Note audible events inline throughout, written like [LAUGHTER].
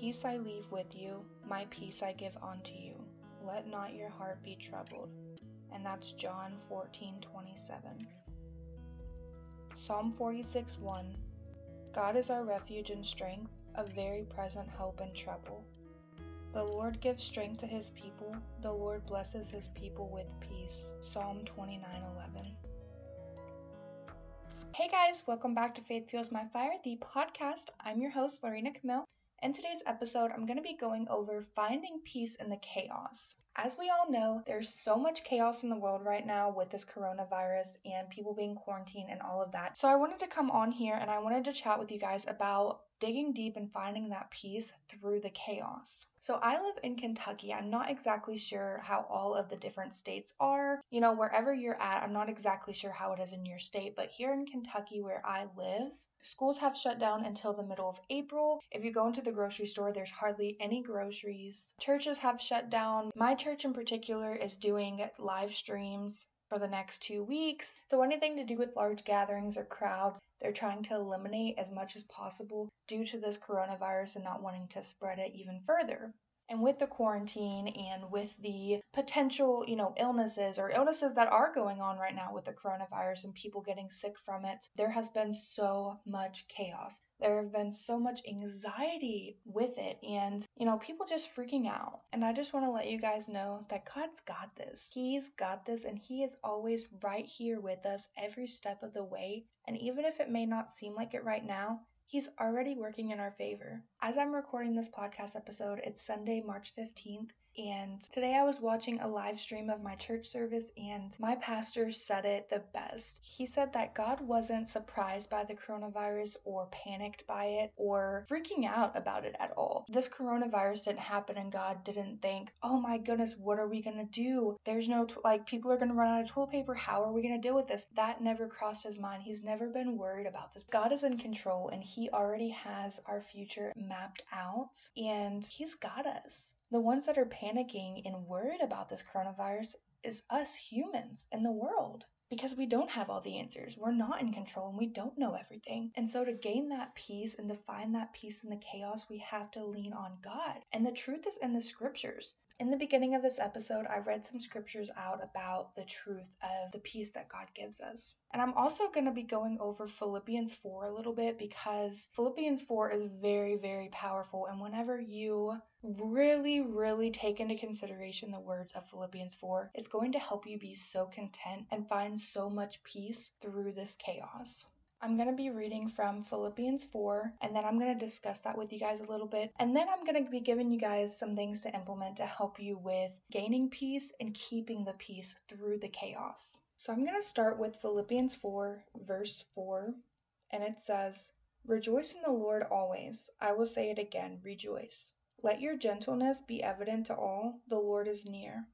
Peace I leave with you, my peace I give unto you. Let not your heart be troubled. And that's John 14 27. Psalm 46 1 God is our refuge and strength, a very present help in trouble. The Lord gives strength to his people, the Lord blesses his people with peace. Psalm 29 11. Hey guys, welcome back to Faith Fuels My Fire, the podcast. I'm your host, Lorena Camille. In today's episode, I'm going to be going over finding peace in the chaos. As we all know, there's so much chaos in the world right now with this coronavirus and people being quarantined and all of that. So I wanted to come on here and I wanted to chat with you guys about digging deep and finding that peace through the chaos. So I live in Kentucky. I'm not exactly sure how all of the different states are. You know, wherever you're at, I'm not exactly sure how it is in your state, but here in Kentucky where I live, schools have shut down until the middle of April. If you go into the grocery store, there's hardly any groceries. Churches have shut down. My church in particular is doing live streams for the next two weeks. So, anything to do with large gatherings or crowds, they're trying to eliminate as much as possible due to this coronavirus and not wanting to spread it even further. And with the quarantine and with the potential, you know, illnesses or illnesses that are going on right now with the coronavirus and people getting sick from it, there has been so much chaos. There have been so much anxiety with it and, you know, people just freaking out. And I just want to let you guys know that God's got this. He's got this and He is always right here with us every step of the way. And even if it may not seem like it right now, He's already working in our favor. As I'm recording this podcast episode, it's Sunday, March 15th, and today I was watching a live stream of my church service, and my pastor said it the best. He said that God wasn't surprised by the coronavirus or panicked by it or freaking out about it at all. This coronavirus didn't happen, and God didn't think, oh my goodness, what are we gonna do? There's no, t- like, people are gonna run out of toilet paper. How are we gonna deal with this? That never crossed his mind. He's never been worried about this. God is in control, and He already has our future mapped out, and He's got us. The ones that are panicking and worried about this coronavirus is us humans in the world because we don't have all the answers. We're not in control and we don't know everything. And so, to gain that peace and to find that peace in the chaos, we have to lean on God. And the truth is in the scriptures. In the beginning of this episode, I read some scriptures out about the truth of the peace that God gives us. And I'm also going to be going over Philippians 4 a little bit because Philippians 4 is very, very powerful. And whenever you really, really take into consideration the words of Philippians 4, it's going to help you be so content and find so much peace through this chaos. I'm going to be reading from Philippians 4, and then I'm going to discuss that with you guys a little bit. And then I'm going to be giving you guys some things to implement to help you with gaining peace and keeping the peace through the chaos. So I'm going to start with Philippians 4, verse 4, and it says, Rejoice in the Lord always. I will say it again, rejoice. Let your gentleness be evident to all, the Lord is near.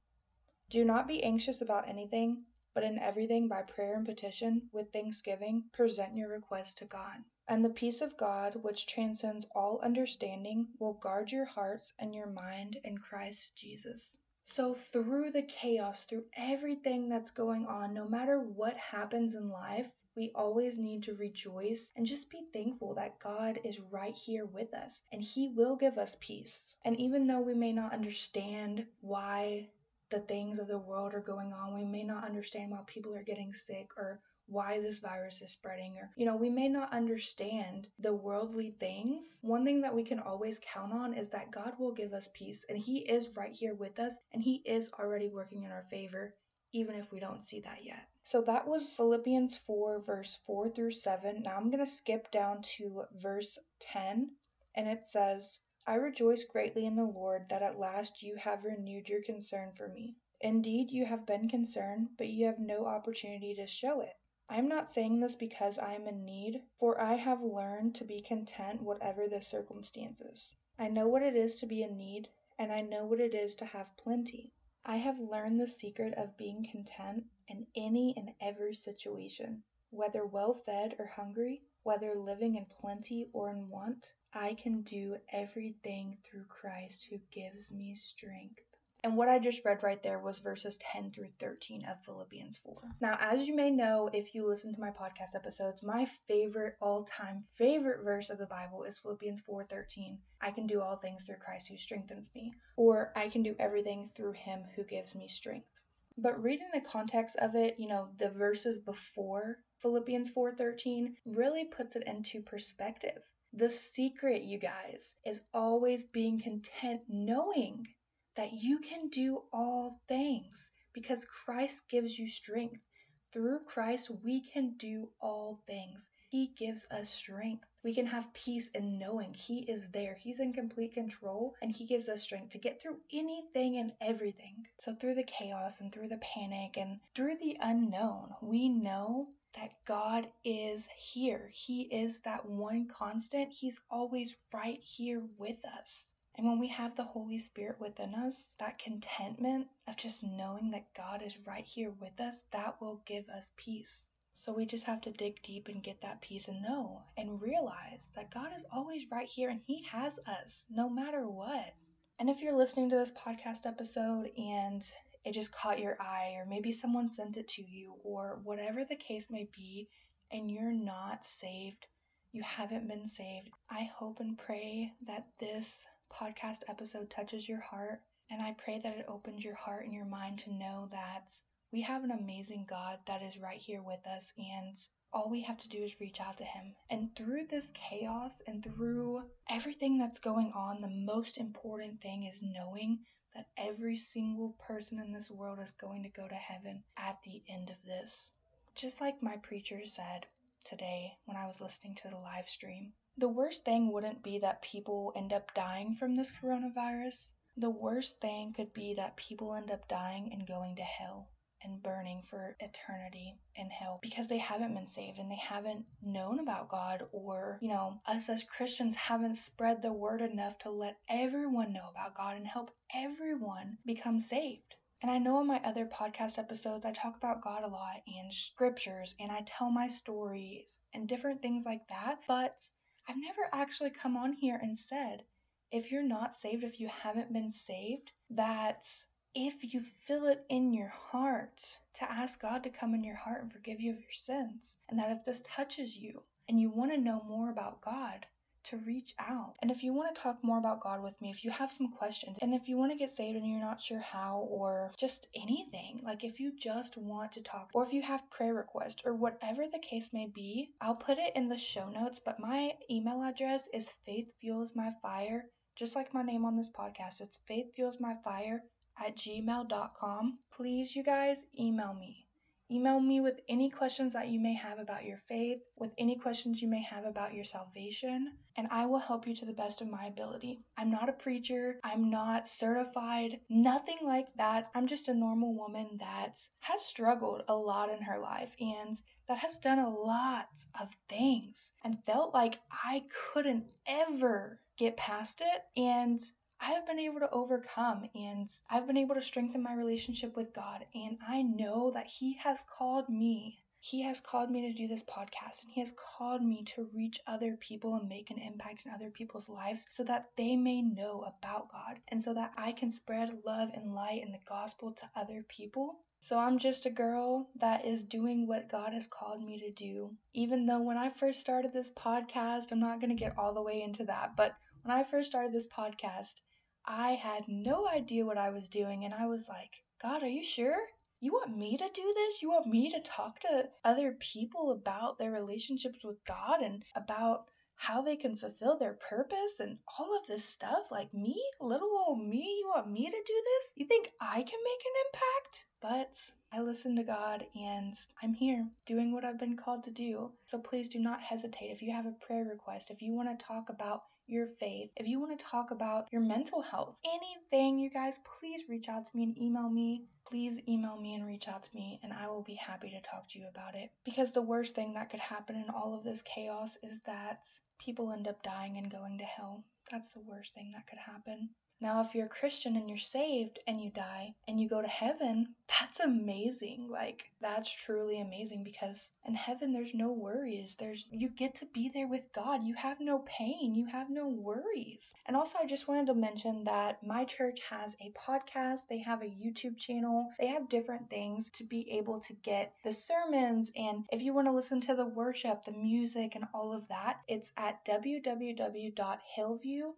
Do not be anxious about anything, but in everything by prayer and petition, with thanksgiving, present your requests to God. And the peace of God, which transcends all understanding, will guard your hearts and your mind in Christ Jesus. So, through the chaos, through everything that's going on, no matter what happens in life, we always need to rejoice and just be thankful that God is right here with us and He will give us peace. And even though we may not understand why the things of the world are going on, we may not understand why people are getting sick or why this virus is spreading or you know we may not understand the worldly things. One thing that we can always count on is that god will give us peace and he is right here with us and he is already working in our favor even if we don't see that yet. So that was Philippians 4, verse 4 through 7. Now I'm going to skip down to verse 10, and it says, I rejoice greatly in the Lord that at last you have renewed your concern for me. Indeed, you have been concerned, but you have no opportunity to show it. I am not saying this because I am in need, for I have learned to be content whatever the circumstances. I know what it is to be in need, and I know what it is to have plenty. I have learned the secret of being content in any and every situation, whether well fed or hungry, whether living in plenty or in want. I can do everything through Christ who gives me strength. And what I just read right there was verses 10 through 13 of Philippians 4. Now, as you may know, if you listen to my podcast episodes, my favorite all-time favorite verse of the Bible is Philippians 4:13. I can do all things through Christ who strengthens me, or I can do everything through him who gives me strength. But reading the context of it, you know, the verses before Philippians 4:13 really puts it into perspective. The secret, you guys, is always being content knowing that you can do all things because Christ gives you strength. Through Christ, we can do all things. He gives us strength. We can have peace in knowing He is there. He's in complete control and He gives us strength to get through anything and everything. So, through the chaos and through the panic and through the unknown, we know that God is here. He is that one constant. He's always right here with us. And when we have the Holy Spirit within us, that contentment of just knowing that God is right here with us, that will give us peace. So we just have to dig deep and get that peace and know and realize that God is always right here and He has us no matter what. And if you're listening to this podcast episode and it just caught your eye, or maybe someone sent it to you, or whatever the case may be, and you're not saved, you haven't been saved, I hope and pray that this podcast episode touches your heart. And I pray that it opens your heart and your mind to know that we have an amazing God that is right here with us, and all we have to do is reach out to Him. And through this chaos and through everything that's going on, the most important thing is knowing that every single person in this world is going to go to heaven at the end of this. Just like my preacher said today when I was listening to the live stream, the worst thing wouldn't be that people end up dying from this coronavirus. The worst thing could be that people end up dying and going to hell and burning for eternity in hell because they haven't been saved and they haven't known about God or, you know, us as Christians haven't spread the word enough to let everyone know about God and help everyone become saved. And I know in my other podcast episodes, I talk about God a lot and scriptures and I tell my stories and different things like that. But I've never actually come on here and said, if you're not saved, if you haven't been saved, that if you feel it in your heart to ask God to come in your heart and forgive you of your sins, and that if this touches you and you want to know more about God, to reach out. And if you want to talk more about God with me, if you have some questions, and if you want to get saved and you're not sure how, or just anything, like if you just want to talk, or if you have prayer requests, or whatever the case may be, I'll put it in the show notes. But my email address is faithfuelsmyfire, just like my name on this podcast. It's faithfuelsmyfire at gmail.com. Please, you guys, email me. Email me with any questions that you may have about your faith, with any questions you may have about your salvation, and I will help you to the best of my ability. I'm not a preacher, I'm not certified, nothing like that. I'm just a normal woman that has struggled a lot in her life and that has done a lot of things and felt like I couldn't ever get past it. And I have been able to overcome and I've been able to strengthen my relationship with God. And I know that He has called me. He has called me to do this podcast and He has called me to reach other people and make an impact in other people's lives so that they may know about God and so that I can spread love and light and the gospel to other people. So I'm just a girl that is doing what God has called me to do. Even though when I first started this podcast, I'm not going to get all the way into that, but when I first started this podcast, I had no idea what I was doing, and I was like, God, are you sure? You want me to do this? You want me to talk to other people about their relationships with God and about how they can fulfill their purpose and all of this stuff? Like me? Little old me? You want me to do this? You think I can make an impact? But I listen to God and I'm here doing what I've been called to do. So please do not hesitate. If you have a prayer request, if you want to talk about your faith, if you want to talk about your mental health, anything, you guys, please reach out to me and email me. Please email me and reach out to me, and I will be happy to talk to you about it. Because the worst thing that could happen in all of this chaos is that people end up dying and going to hell. That's the worst thing that could happen. Now, if you're a Christian and you're saved and you die and you go to heaven, [LAUGHS] that's amazing. Like, that's truly amazing because in heaven there's no worries. There's you get to be there with God. You have no pain. You have no worries. And also I just wanted to mention that my church has a podcast, they have a YouTube channel, they have different things to be able to get the sermons and if you want to listen to the worship, the music and all of that, it's at www.hillvue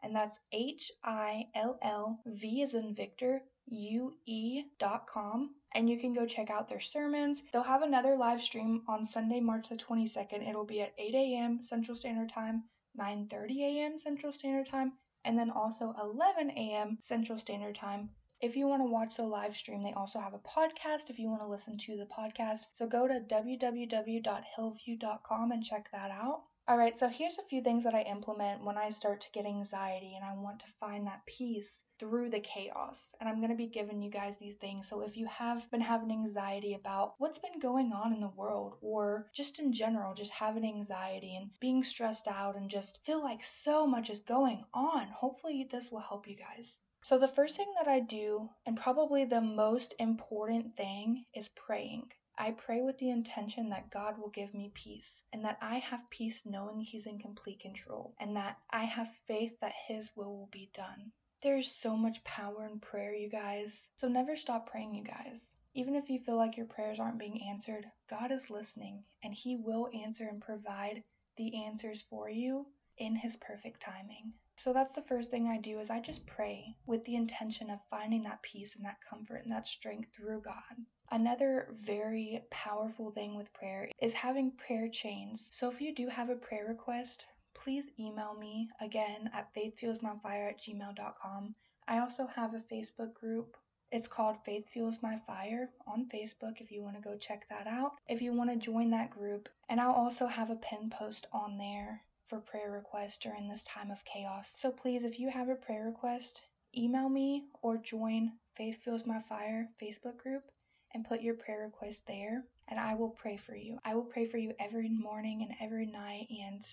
and that's H I L L V is in Victor ue.com and you can go check out their sermons. They'll have another live stream on Sunday, March the 22nd. It'll be at 8 a.m. Central Standard Time, 9:30 a.m. Central Standard Time, and then also 11 a.m. Central Standard Time. If you want to watch the live stream, they also have a podcast if you want to listen to the podcast. So go to www.hillvue.com and check that out. All right, so here's a few things that I implement when I start to get anxiety and I want to find that peace through the chaos. And I'm going to be giving you guys these things. So if you have been having anxiety about what's been going on in the world or just in general, just having anxiety and being stressed out and just feel like so much is going on, hopefully this will help you guys. So, the first thing that I do, and probably the most important thing, is praying. I pray with the intention that God will give me peace and that I have peace knowing He's in complete control and that I have faith that His will will be done. There is so much power in prayer, you guys. So never stop praying, you guys. Even if you feel like your prayers aren't being answered, God is listening and He will answer and provide the answers for you in His perfect timing. So that's the first thing I do is I just pray with the intention of finding that peace and that comfort and that strength through God. Another very powerful thing with prayer is having prayer chains. So if you do have a prayer request, please email me again at faithfuelsmyfire at gmail.com. I also have a Facebook group. It's called Faith Fuels My Fire on Facebook if you want to go check that out. If you want to join that group, and I'll also have a pin post on there for prayer requests during this time of chaos. So please, if you have a prayer request, email me or join Faith Fuels My Fire Facebook group and put your prayer request there, and I will pray for you. I will pray for you every morning and every night and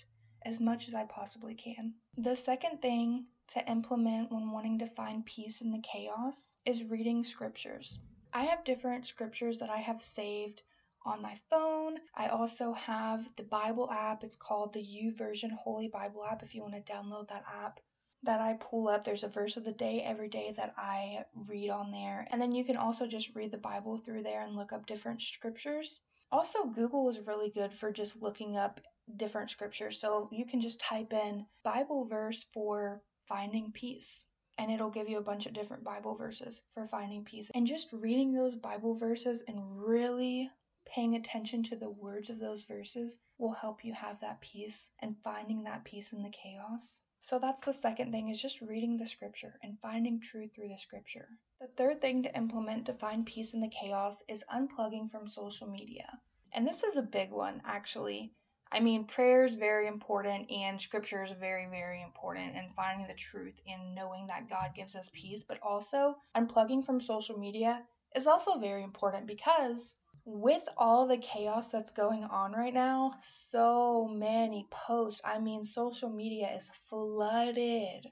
as much as I possibly can. The second thing to implement when wanting to find peace in the chaos is reading scriptures. I have different scriptures that I have saved on my phone. I also have the Bible app. It's called the YouVersion Holy Bible app if you want to download that app that I pull up. There's a verse of the day every day that I read on there. And then you can also just read the Bible through there and look up different scriptures. Also, Google is really good for just looking up different scriptures. So you can just type in Bible verse for finding peace. And it'll give you a bunch of different Bible verses for finding peace. And just reading those Bible verses and really paying attention to the words of those verses will help you have that peace and finding that peace in the chaos. So that's the second thing is just reading the scripture and finding truth through the scripture. The third thing to implement to find peace in the chaos is unplugging from social media. And this is a big one actually. I mean, prayer is very important and scripture is very, very important and finding the truth and knowing that God gives us peace, but also unplugging from social media is also very important because with all the chaos that's going on right now, so many posts. I mean, social media is flooded,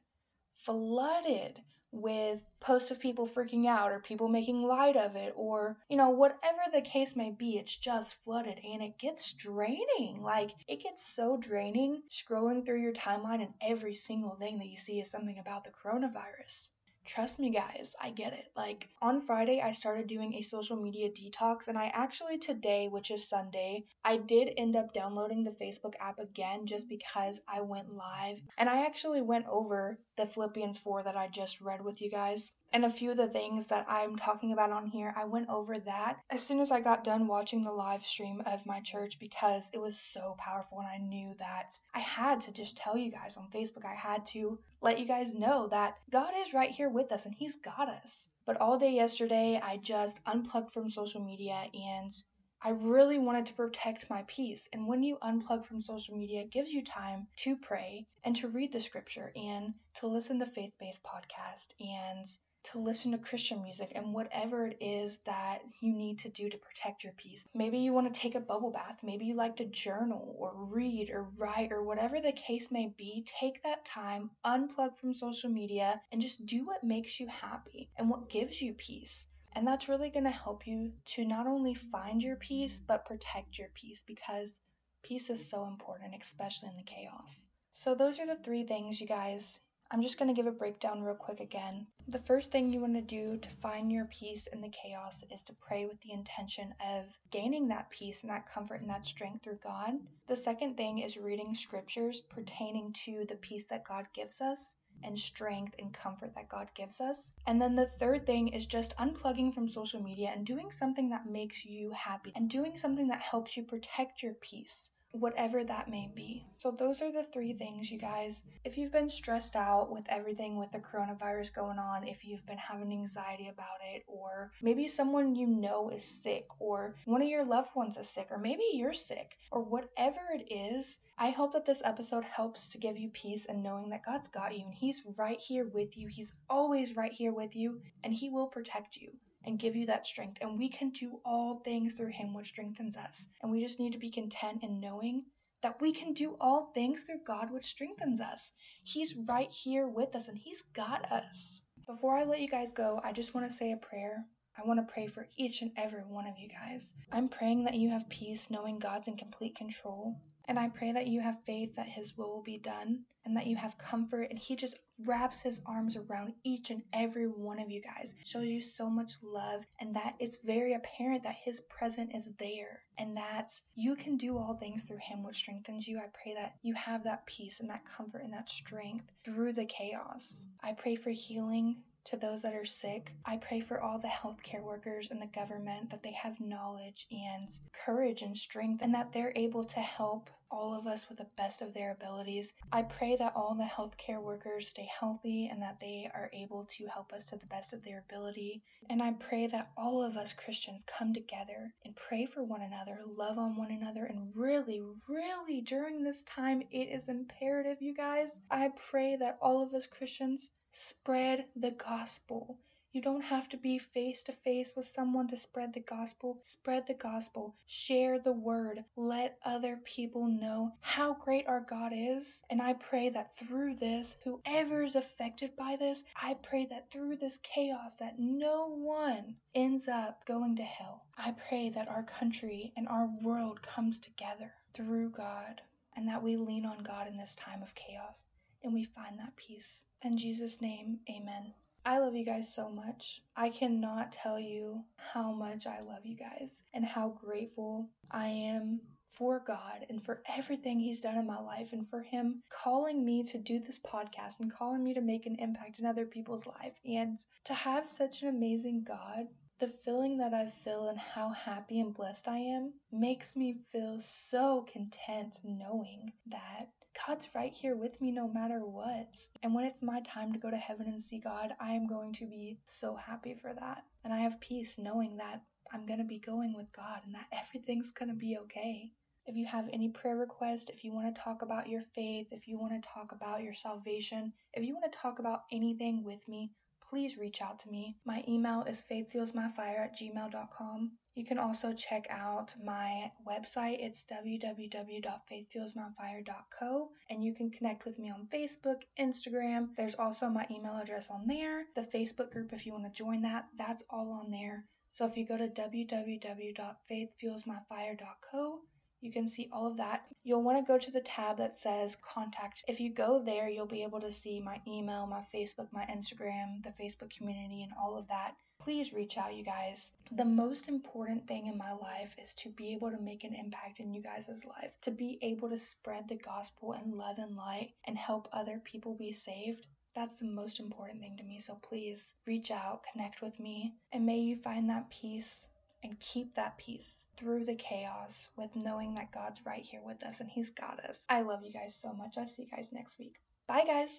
flooded with posts of people freaking out or people making light of it or, you know, whatever the case may be, it's just flooded and it gets draining. Like, it gets so draining scrolling through your timeline and every single thing that you see is something about the coronavirus. Trust me, guys, I get it. Like on Friday, I started doing a social media detox, and I actually today, which is Sunday, I did end up downloading the Facebook app again just because I went live. And I actually went over the Philippians 4 that I just read with you guys. And a few of the things that I'm talking about on here, I went over that as soon as I got done watching the live stream of my church because it was so powerful and I knew that I had to just tell you guys on Facebook. I had to let you guys know that God is right here with us and He's got us. But all day yesterday, I just unplugged from social media and I really wanted to protect my peace. And when you unplug from social media, it gives you time to pray and to read the scripture and to listen to faith based podcast and to listen to Christian music and whatever it is that you need to do to protect your peace. Maybe you want to take a bubble bath. Maybe you like to journal or read or write or whatever the case may be. Take that time, unplug from social media, and just do what makes you happy and what gives you peace. And that's really going to help you to not only find your peace, but protect your peace because peace is so important, especially in the chaos. So, those are the three things, you guys. I'm just going to give a breakdown real quick again. The first thing you want to do to find your peace in the chaos is to pray with the intention of gaining that peace and that comfort and that strength through God. The second thing is reading scriptures pertaining to the peace that God gives us and strength and comfort that God gives us. And then the third thing is just unplugging from social media and doing something that makes you happy and doing something that helps you protect your peace whatever that may be. So, those are the three things, you guys. If you've been stressed out with everything with the coronavirus going on, if you've been having anxiety about it, or maybe someone you know is sick, or one of your loved ones is sick, or maybe you're sick, or whatever it is, I hope that this episode helps to give you peace and knowing that God's got you and He's right here with you. He's always right here with you, and He will protect you and give you that strength. And we can do all things through Him which strengthens us. And we just need to be content in knowing that we can do all things through God which strengthens us. He's right here with us and He's got us. Before I let you guys go, I just want to say a prayer. I want to pray for each and every one of you guys. I'm praying that you have peace knowing God's in complete control. And I pray that you have faith that His will will be done and that you have comfort. And He just wraps His arms around each and every one of you guys, shows you so much love, and that it's very apparent that His presence is there and that you can do all things through Him, which strengthens you. I pray that you have that peace and that comfort and that strength through the chaos. I pray for healing to those that are sick. I pray for all the healthcare workers and the government that they have knowledge and courage and strength and that they're able to help all of us with the best of their abilities. I pray that all the healthcare workers stay healthy and that they are able to help us to the best of their ability. And I pray that all of us Christians come together and pray for one another, love on one another, and really, really during this time, it is imperative, you guys. I pray that all of us Christians Spread the gospel. You don't have to be face to face with someone to spread the gospel. Spread the gospel. Share the word. Let other people know how great our God is. And I pray that through this, whoever is affected by this, I pray that through this chaos that no one ends up going to hell. I pray that our country and our world comes together through God and that we lean on God in this time of chaos and we find that peace. In Jesus' name, amen. I love you guys so much. I cannot tell you how much I love you guys and how grateful I am for God and for everything He's done in my life and for Him calling me to do this podcast and calling me to make an impact in other people's life and to have such an amazing God. The feeling that I feel and how happy and blessed I am makes me feel so content knowing that God's right here with me no matter what. And when it's my time to go to heaven and see God, I am going to be so happy for that. And I have peace knowing that I'm going to be going with God and that [LAUGHS] everything's going to be okay. If you have any prayer requests, if you want to talk about your faith, if you want to talk about your salvation, if you want to talk about anything with me, please reach out to me. My email is faithfuelsmyfire at gmail.com. You can also check out my website. It's www.faithfuelsmyfire.co and you can connect with me on Facebook, Instagram. There's also my email address on there. The Facebook group, if you want to join that, that's all on there. So if you go to www.faithfuelsmyfire.co, you can see all of that. You'll want to go to the tab that says contact. If you go there, you'll be able to see my email, my Facebook, my Instagram, the Facebook community, and all of that. Please reach out, you guys. The most important thing in my life is to be able to make an impact in you guys' life, to be able to spread the gospel and love and light and help other people be saved. That's the most important thing to me. So please reach out, connect with me, and may you find that peace and keep that peace through the chaos with knowing that God's right here with us and He's got us. I love you guys so much. I'll see you guys next week. Bye, guys.